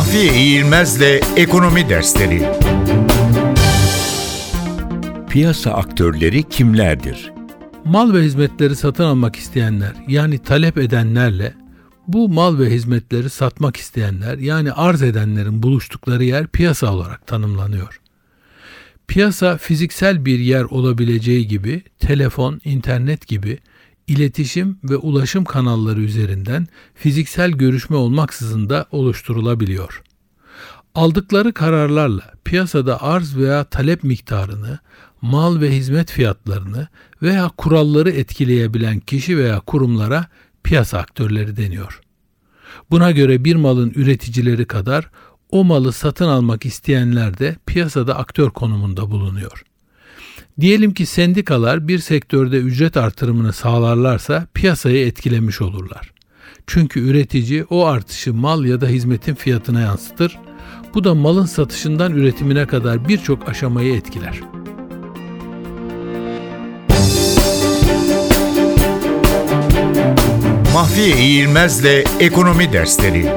Mahfiye İğilmez'le Ekonomi Dersleri Piyasa aktörleri kimlerdir? Mal ve hizmetleri satın almak isteyenler yani talep edenlerle bu mal ve hizmetleri satmak isteyenler yani arz edenlerin buluştukları yer piyasa olarak tanımlanıyor. Piyasa fiziksel bir yer olabileceği gibi telefon, internet gibi iletişim ve ulaşım kanalları üzerinden fiziksel görüşme olmaksızın da oluşturulabiliyor. Aldıkları kararlarla piyasada arz veya talep miktarını, mal ve hizmet fiyatlarını veya kuralları etkileyebilen kişi veya kurumlara piyasa aktörleri deniyor. Buna göre bir malın üreticileri kadar o malı satın almak isteyenler de piyasada aktör konumunda bulunuyor. Diyelim ki sendikalar bir sektörde ücret artırımını sağlarlarsa piyasayı etkilemiş olurlar. Çünkü üretici o artışı mal ya da hizmetin fiyatına yansıtır. Bu da malın satışından üretimine kadar birçok aşamayı etkiler. Mahfiye İğilmez'le Ekonomi Dersleri